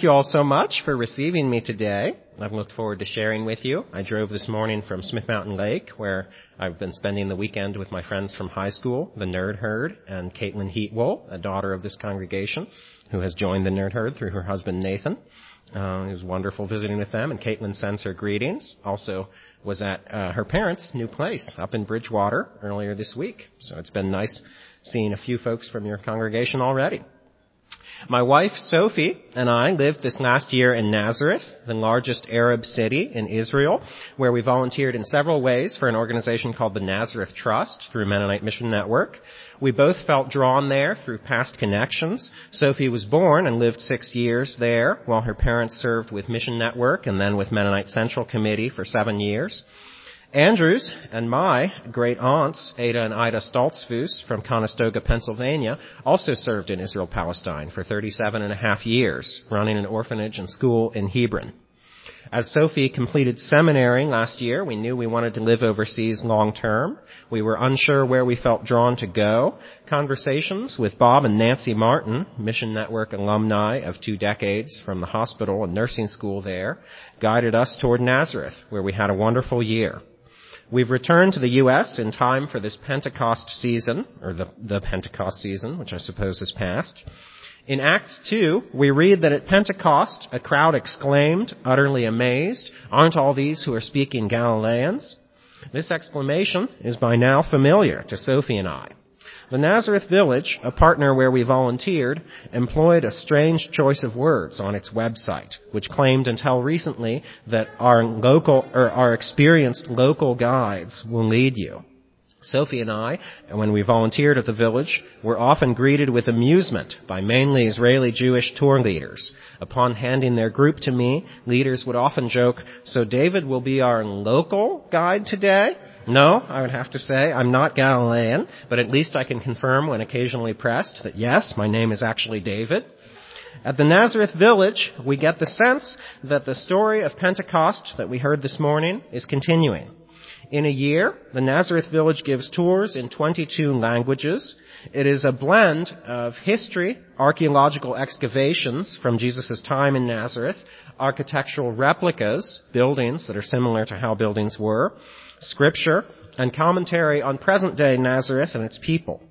Thank you all so much for receiving me today. I've looked forward to sharing with you. I drove this morning from Smith Mountain Lake, where I've been spending the weekend with my friends from high school, the Nerd Herd, and Caitlin Heatwole, a daughter of this congregation, who has joined the Nerd Herd through her husband Nathan. Uh, it was wonderful visiting with them, and Caitlin sends her greetings. Also was at uh, her parents' new place up in Bridgewater earlier this week. So it's been nice seeing a few folks from your congregation already. My wife, Sophie, and I lived this last year in Nazareth, the largest Arab city in Israel, where we volunteered in several ways for an organization called the Nazareth Trust through Mennonite Mission Network. We both felt drawn there through past connections. Sophie was born and lived six years there, while her parents served with Mission Network and then with Mennonite Central Committee for seven years. Andrews and my great aunts, Ada and Ida Stoltzfus from Conestoga, Pennsylvania, also served in Israel Palestine for 37 and a half years, running an orphanage and school in Hebron. As Sophie completed seminary last year, we knew we wanted to live overseas long term. We were unsure where we felt drawn to go. Conversations with Bob and Nancy Martin, Mission Network alumni of two decades from the hospital and nursing school there, guided us toward Nazareth, where we had a wonderful year. We've returned to the U.S. in time for this Pentecost season, or the, the Pentecost season, which I suppose has passed. In Acts 2, we read that at Pentecost, a crowd exclaimed, utterly amazed, aren't all these who are speaking Galileans? This exclamation is by now familiar to Sophie and I. The Nazareth Village, a partner where we volunteered, employed a strange choice of words on its website, which claimed until recently that our local, or our experienced local guides will lead you. Sophie and I, when we volunteered at the village, were often greeted with amusement by mainly Israeli Jewish tour leaders. Upon handing their group to me, leaders would often joke, so David will be our local guide today? No, I would have to say I'm not Galilean, but at least I can confirm when occasionally pressed that yes, my name is actually David. At the Nazareth village, we get the sense that the story of Pentecost that we heard this morning is continuing. In a year, the Nazareth village gives tours in 22 languages. It is a blend of history, archaeological excavations from Jesus' time in Nazareth, architectural replicas, buildings that are similar to how buildings were, scripture, and commentary on present day Nazareth and its people.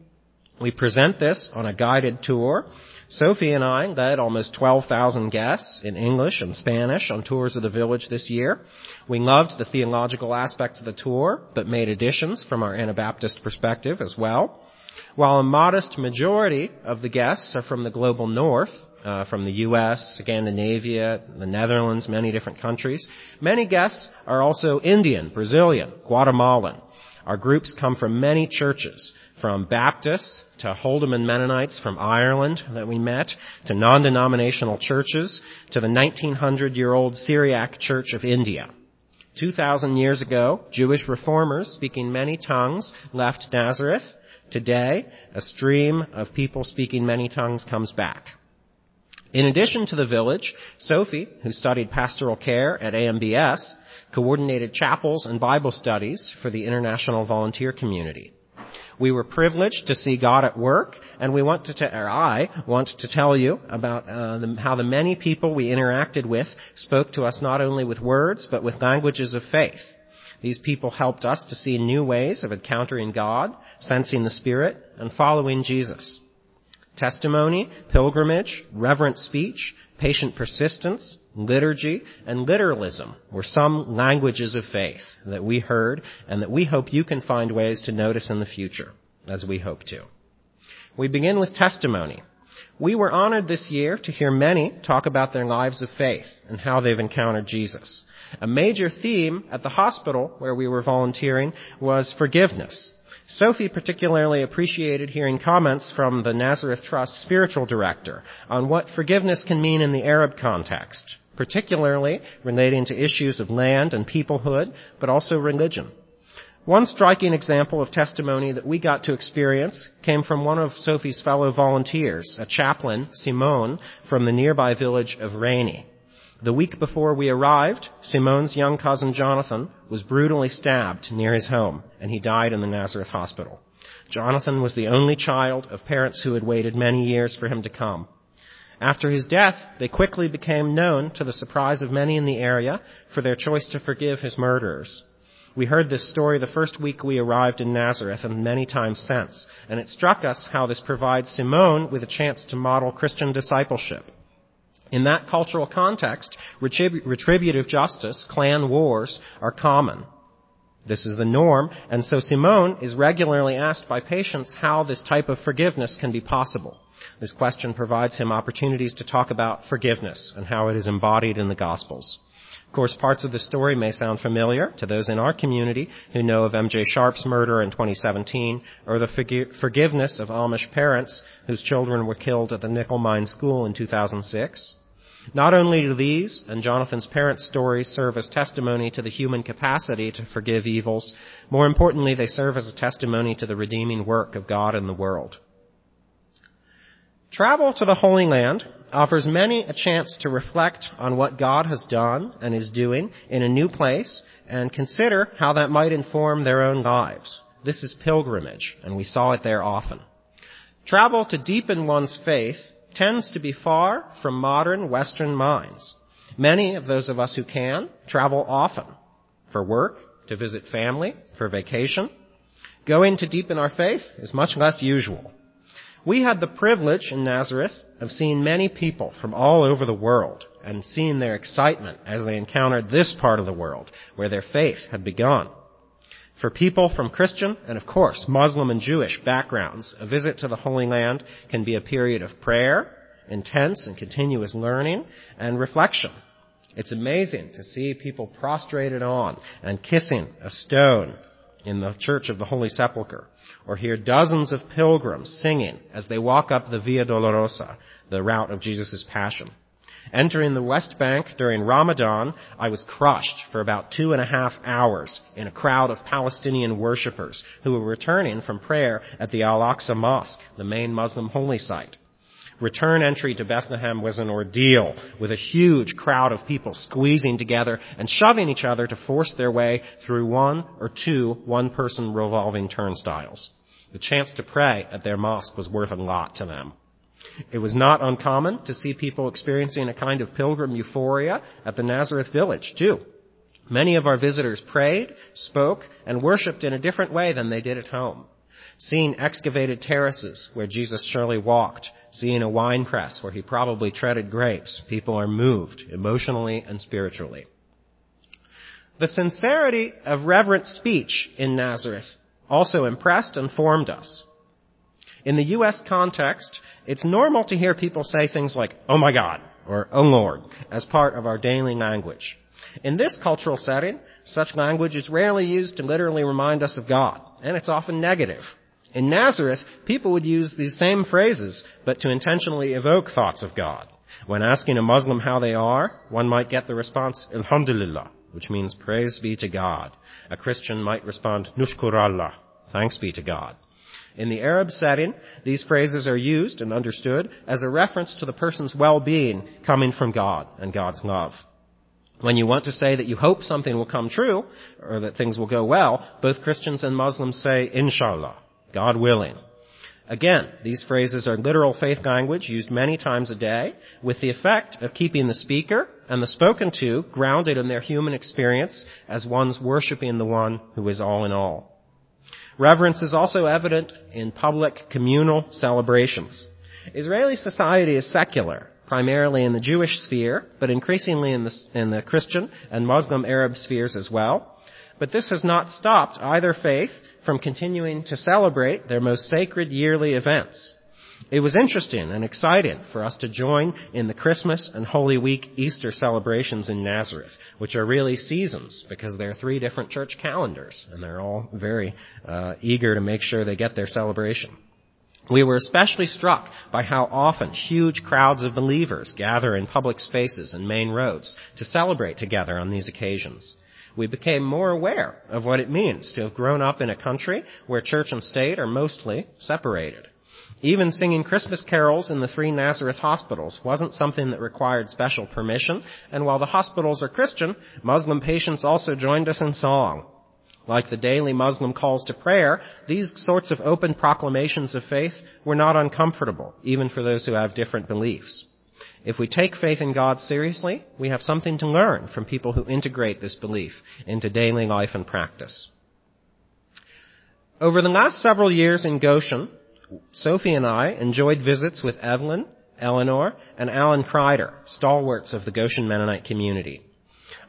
We present this on a guided tour. Sophie and I led almost 12,000 guests in English and Spanish on tours of the village this year. We loved the theological aspects of the tour, but made additions from our Anabaptist perspective as well. While a modest majority of the guests are from the global north, uh, from the U.S., Scandinavia, the Netherlands, many different countries. Many guests are also Indian, Brazilian, Guatemalan. Our groups come from many churches, from Baptists to Holdeman Mennonites from Ireland that we met, to non-denominational churches, to the 1900-year-old Syriac Church of India. 2,000 years ago, Jewish reformers speaking many tongues left Nazareth. Today, a stream of people speaking many tongues comes back. In addition to the village, Sophie, who studied pastoral care at AMBS, coordinated chapels and Bible studies for the international volunteer community. We were privileged to see God at work, and we want to, te- or I want to tell you about uh, the, how the many people we interacted with spoke to us not only with words, but with languages of faith. These people helped us to see new ways of encountering God, sensing the Spirit, and following Jesus testimony, pilgrimage, reverent speech, patient persistence, liturgy, and literalism were some languages of faith that we heard and that we hope you can find ways to notice in the future, as we hope to. We begin with testimony. We were honored this year to hear many talk about their lives of faith and how they've encountered Jesus. A major theme at the hospital where we were volunteering was forgiveness. Sophie particularly appreciated hearing comments from the Nazareth Trust spiritual director on what forgiveness can mean in the Arab context, particularly relating to issues of land and peoplehood, but also religion. One striking example of testimony that we got to experience came from one of Sophie's fellow volunteers, a chaplain, Simone, from the nearby village of Reineh. The week before we arrived, Simone's young cousin Jonathan was brutally stabbed near his home, and he died in the Nazareth hospital. Jonathan was the only child of parents who had waited many years for him to come. After his death, they quickly became known to the surprise of many in the area for their choice to forgive his murderers. We heard this story the first week we arrived in Nazareth and many times since, and it struck us how this provides Simone with a chance to model Christian discipleship. In that cultural context, retributive justice, clan wars, are common. This is the norm, and so Simone is regularly asked by patients how this type of forgiveness can be possible. This question provides him opportunities to talk about forgiveness and how it is embodied in the Gospels. Of course, parts of the story may sound familiar to those in our community who know of MJ Sharp's murder in 2017 or the forgiveness of Amish parents whose children were killed at the Nickel Mines school in 2006. Not only do these and Jonathan's parents' stories serve as testimony to the human capacity to forgive evils, more importantly, they serve as a testimony to the redeeming work of God in the world. Travel to the Holy Land offers many a chance to reflect on what God has done and is doing in a new place and consider how that might inform their own lives. This is pilgrimage, and we saw it there often. Travel to deepen one's faith tends to be far from modern Western minds. Many of those of us who can travel often for work, to visit family, for vacation. Going to deepen our faith is much less usual. We had the privilege in Nazareth of seeing many people from all over the world and seeing their excitement as they encountered this part of the world where their faith had begun. For people from Christian and of course Muslim and Jewish backgrounds, a visit to the Holy Land can be a period of prayer, intense and continuous learning, and reflection. It's amazing to see people prostrated on and kissing a stone in the Church of the Holy Sepulchre, or hear dozens of pilgrims singing as they walk up the Via Dolorosa, the route of Jesus' Passion. Entering the West Bank during Ramadan, I was crushed for about two and a half hours in a crowd of Palestinian worshippers who were returning from prayer at the Al-Aqsa Mosque, the main Muslim holy site. Return entry to Bethlehem was an ordeal with a huge crowd of people squeezing together and shoving each other to force their way through one or two one-person revolving turnstiles. The chance to pray at their mosque was worth a lot to them. It was not uncommon to see people experiencing a kind of pilgrim euphoria at the Nazareth village, too. Many of our visitors prayed, spoke, and worshiped in a different way than they did at home. Seeing excavated terraces where Jesus surely walked, seeing a wine press where he probably treaded grapes, people are moved emotionally and spiritually. The sincerity of reverent speech in Nazareth also impressed and formed us. In the U.S. context, it's normal to hear people say things like, oh my God, or oh Lord, as part of our daily language. In this cultural setting, such language is rarely used to literally remind us of God, and it's often negative. In Nazareth, people would use these same phrases, but to intentionally evoke thoughts of God. When asking a Muslim how they are, one might get the response, Alhamdulillah, which means praise be to God. A Christian might respond, Nushkurallah, thanks be to God. In the Arab setting, these phrases are used and understood as a reference to the person's well-being coming from God and God's love. When you want to say that you hope something will come true, or that things will go well, both Christians and Muslims say, Inshallah, God willing. Again, these phrases are literal faith language used many times a day with the effect of keeping the speaker and the spoken to grounded in their human experience as one's worshiping the one who is all in all. Reverence is also evident in public communal celebrations. Israeli society is secular, primarily in the Jewish sphere, but increasingly in the, in the Christian and Muslim Arab spheres as well. But this has not stopped either faith from continuing to celebrate their most sacred yearly events. It was interesting and exciting for us to join in the Christmas and Holy Week Easter celebrations in Nazareth, which are really seasons because there are three different church calendars and they're all very uh, eager to make sure they get their celebration. We were especially struck by how often huge crowds of believers gather in public spaces and main roads to celebrate together on these occasions. We became more aware of what it means to have grown up in a country where church and state are mostly separated. Even singing Christmas carols in the three Nazareth hospitals wasn't something that required special permission, and while the hospitals are Christian, Muslim patients also joined us in song. Like the daily Muslim calls to prayer, these sorts of open proclamations of faith were not uncomfortable, even for those who have different beliefs. If we take faith in God seriously, we have something to learn from people who integrate this belief into daily life and practice. Over the last several years in Goshen, Sophie and I enjoyed visits with Evelyn, Eleanor, and Alan Kreider, stalwarts of the Goshen Mennonite community.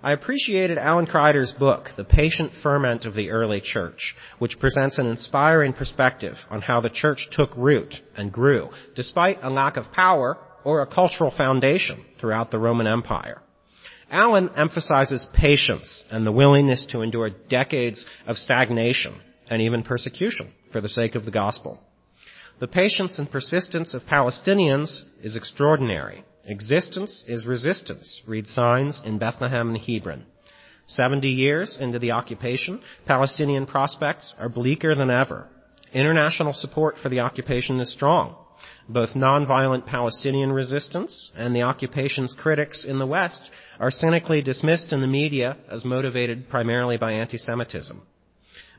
I appreciated Alan Kreider's book, The Patient Ferment of the Early Church, which presents an inspiring perspective on how the church took root and grew, despite a lack of power or a cultural foundation throughout the Roman Empire. Alan emphasizes patience and the willingness to endure decades of stagnation and even persecution for the sake of the gospel. The patience and persistence of Palestinians is extraordinary. Existence is resistance, read signs in Bethlehem and Hebron. 70 years into the occupation, Palestinian prospects are bleaker than ever. International support for the occupation is strong. Both nonviolent Palestinian resistance and the occupation's critics in the West are cynically dismissed in the media as motivated primarily by anti-Semitism.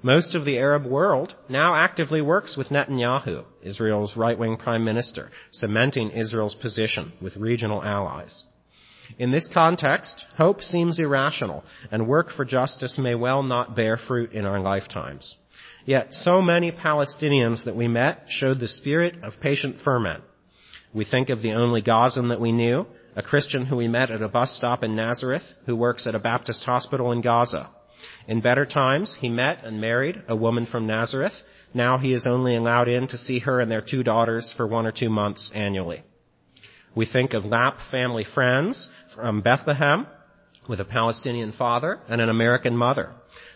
Most of the Arab world now actively works with Netanyahu, Israel's right-wing prime minister, cementing Israel's position with regional allies. In this context, hope seems irrational, and work for justice may well not bear fruit in our lifetimes. Yet so many Palestinians that we met showed the spirit of patient ferment. We think of the only Gazan that we knew, a Christian who we met at a bus stop in Nazareth who works at a Baptist hospital in Gaza. In better times, he met and married a woman from Nazareth. Now he is only allowed in to see her and their two daughters for one or two months annually. We think of Lapp family friends from Bethlehem with a Palestinian father and an American mother.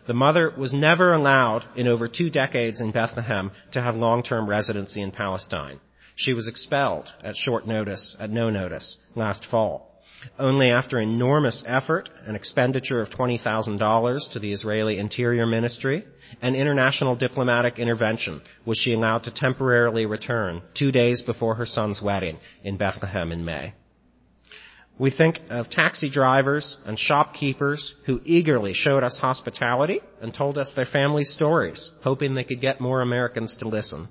The mother was never allowed in over two decades in Bethlehem to have long-term residency in Palestine. She was expelled at short notice, at no notice, last fall. Only after enormous effort and expenditure of $20,000 to the Israeli Interior Ministry and international diplomatic intervention was she allowed to temporarily return two days before her son's wedding in Bethlehem in May. We think of taxi drivers and shopkeepers who eagerly showed us hospitality and told us their family stories, hoping they could get more Americans to listen.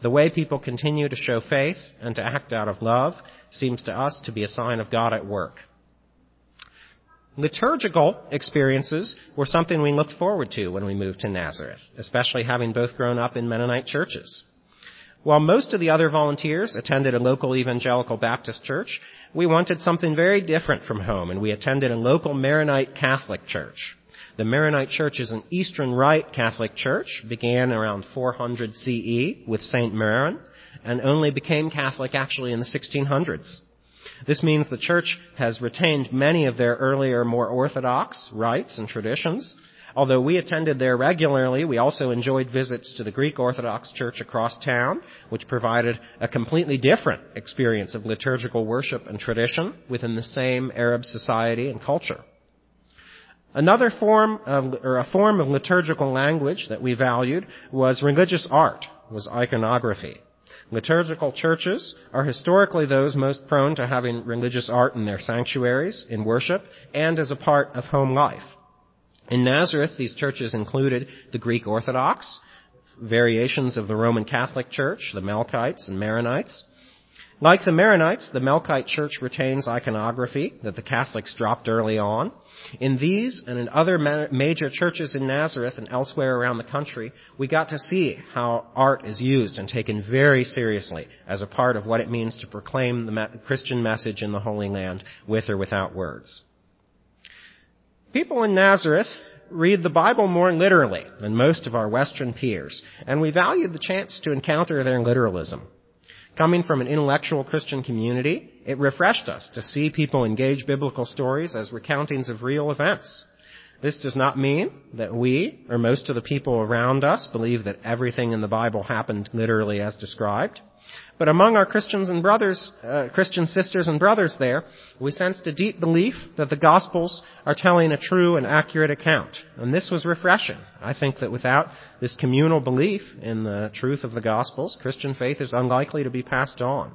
The way people continue to show faith and to act out of love seems to us to be a sign of God at work. Liturgical experiences were something we looked forward to when we moved to Nazareth, especially having both grown up in Mennonite churches. While most of the other volunteers attended a local evangelical Baptist church, we wanted something very different from home and we attended a local Maronite Catholic church. The Maronite Church is an Eastern Rite Catholic church, began around 400 CE with Saint Maron, and only became Catholic actually in the 1600s. This means the church has retained many of their earlier more orthodox rites and traditions. Although we attended there regularly, we also enjoyed visits to the Greek Orthodox Church across town, which provided a completely different experience of liturgical worship and tradition within the same Arab society and culture. Another form of, or a form of liturgical language that we valued was religious art, was iconography. Liturgical churches are historically those most prone to having religious art in their sanctuaries, in worship, and as a part of home life. In Nazareth, these churches included the Greek Orthodox, variations of the Roman Catholic Church, the Melkites and Maronites. Like the Maronites, the Melkite Church retains iconography that the Catholics dropped early on, in these and in other major churches in Nazareth and elsewhere around the country, we got to see how art is used and taken very seriously as a part of what it means to proclaim the Christian message in the Holy Land with or without words. People in Nazareth read the Bible more literally than most of our Western peers, and we valued the chance to encounter their literalism. Coming from an intellectual Christian community, it refreshed us to see people engage biblical stories as recountings of real events. This does not mean that we, or most of the people around us, believe that everything in the Bible happened literally as described. But among our Christians and brothers, uh, Christian sisters and brothers there, we sensed a deep belief that the Gospels are telling a true and accurate account. And this was refreshing. I think that without this communal belief in the truth of the Gospels, Christian faith is unlikely to be passed on.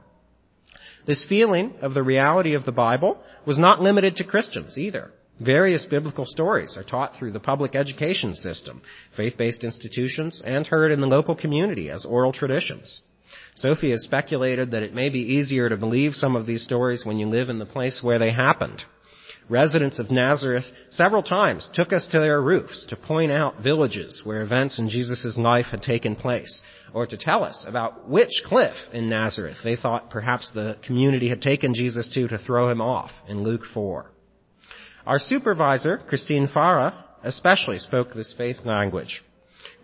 This feeling of the reality of the Bible was not limited to Christians either. Various biblical stories are taught through the public education system, faith-based institutions, and heard in the local community as oral traditions. Sophie has speculated that it may be easier to believe some of these stories when you live in the place where they happened. Residents of Nazareth several times took us to their roofs to point out villages where events in Jesus' life had taken place, or to tell us about which cliff in Nazareth they thought perhaps the community had taken Jesus to to throw him off in Luke 4. Our supervisor, Christine Farah, especially spoke this faith language.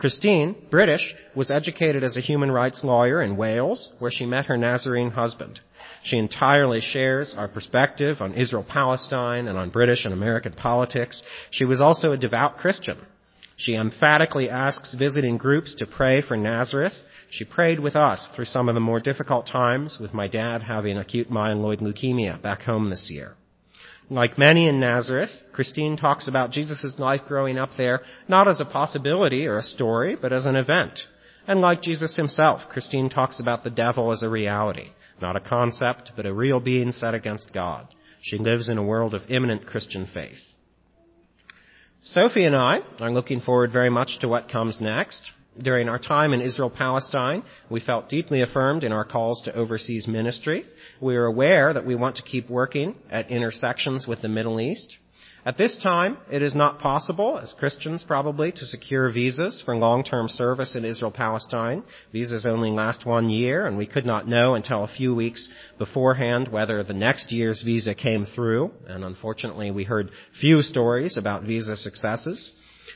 Christine, British, was educated as a human rights lawyer in Wales, where she met her Nazarene husband. She entirely shares our perspective on Israel-Palestine and on British and American politics. She was also a devout Christian. She emphatically asks visiting groups to pray for Nazareth. She prayed with us through some of the more difficult times with my dad having acute myeloid leukemia back home this year. Like many in Nazareth, Christine talks about Jesus' life growing up there not as a possibility or a story, but as an event. And like Jesus himself, Christine talks about the devil as a reality, not a concept, but a real being set against God. She lives in a world of imminent Christian faith. Sophie and I are looking forward very much to what comes next. During our time in Israel Palestine, we felt deeply affirmed in our calls to overseas ministry. We are aware that we want to keep working at intersections with the Middle East. At this time, it is not possible, as Christians probably, to secure visas for long-term service in Israel Palestine. Visas only last one year, and we could not know until a few weeks beforehand whether the next year's visa came through, and unfortunately we heard few stories about visa successes.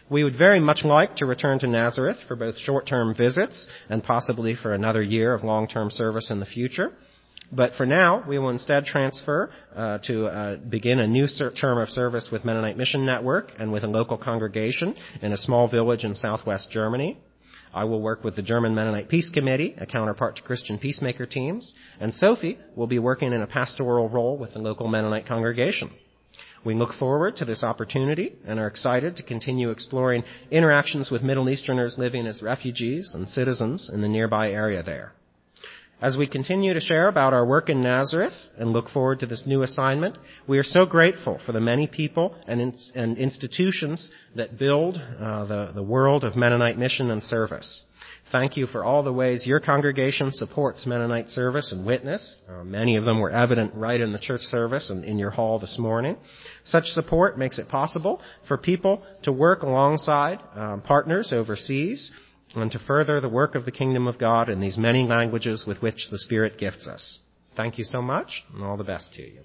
We would very much like to return to Nazareth for both short-term visits and possibly for another year of long-term service in the future. But for now, we will instead transfer uh, to uh, begin a new term of service with Mennonite Mission Network and with a local congregation in a small village in southwest Germany. I will work with the German Mennonite Peace Committee, a counterpart to Christian peacemaker teams, and Sophie will be working in a pastoral role with the local Mennonite congregation. We look forward to this opportunity and are excited to continue exploring interactions with Middle Easterners living as refugees and citizens in the nearby area there. As we continue to share about our work in Nazareth and look forward to this new assignment, we are so grateful for the many people and, in, and institutions that build uh, the, the world of Mennonite mission and service. Thank you for all the ways your congregation supports Mennonite service and witness. Uh, many of them were evident right in the church service and in your hall this morning. Such support makes it possible for people to work alongside um, partners overseas and to further the work of the kingdom of God in these many languages with which the Spirit gifts us. Thank you so much and all the best to you.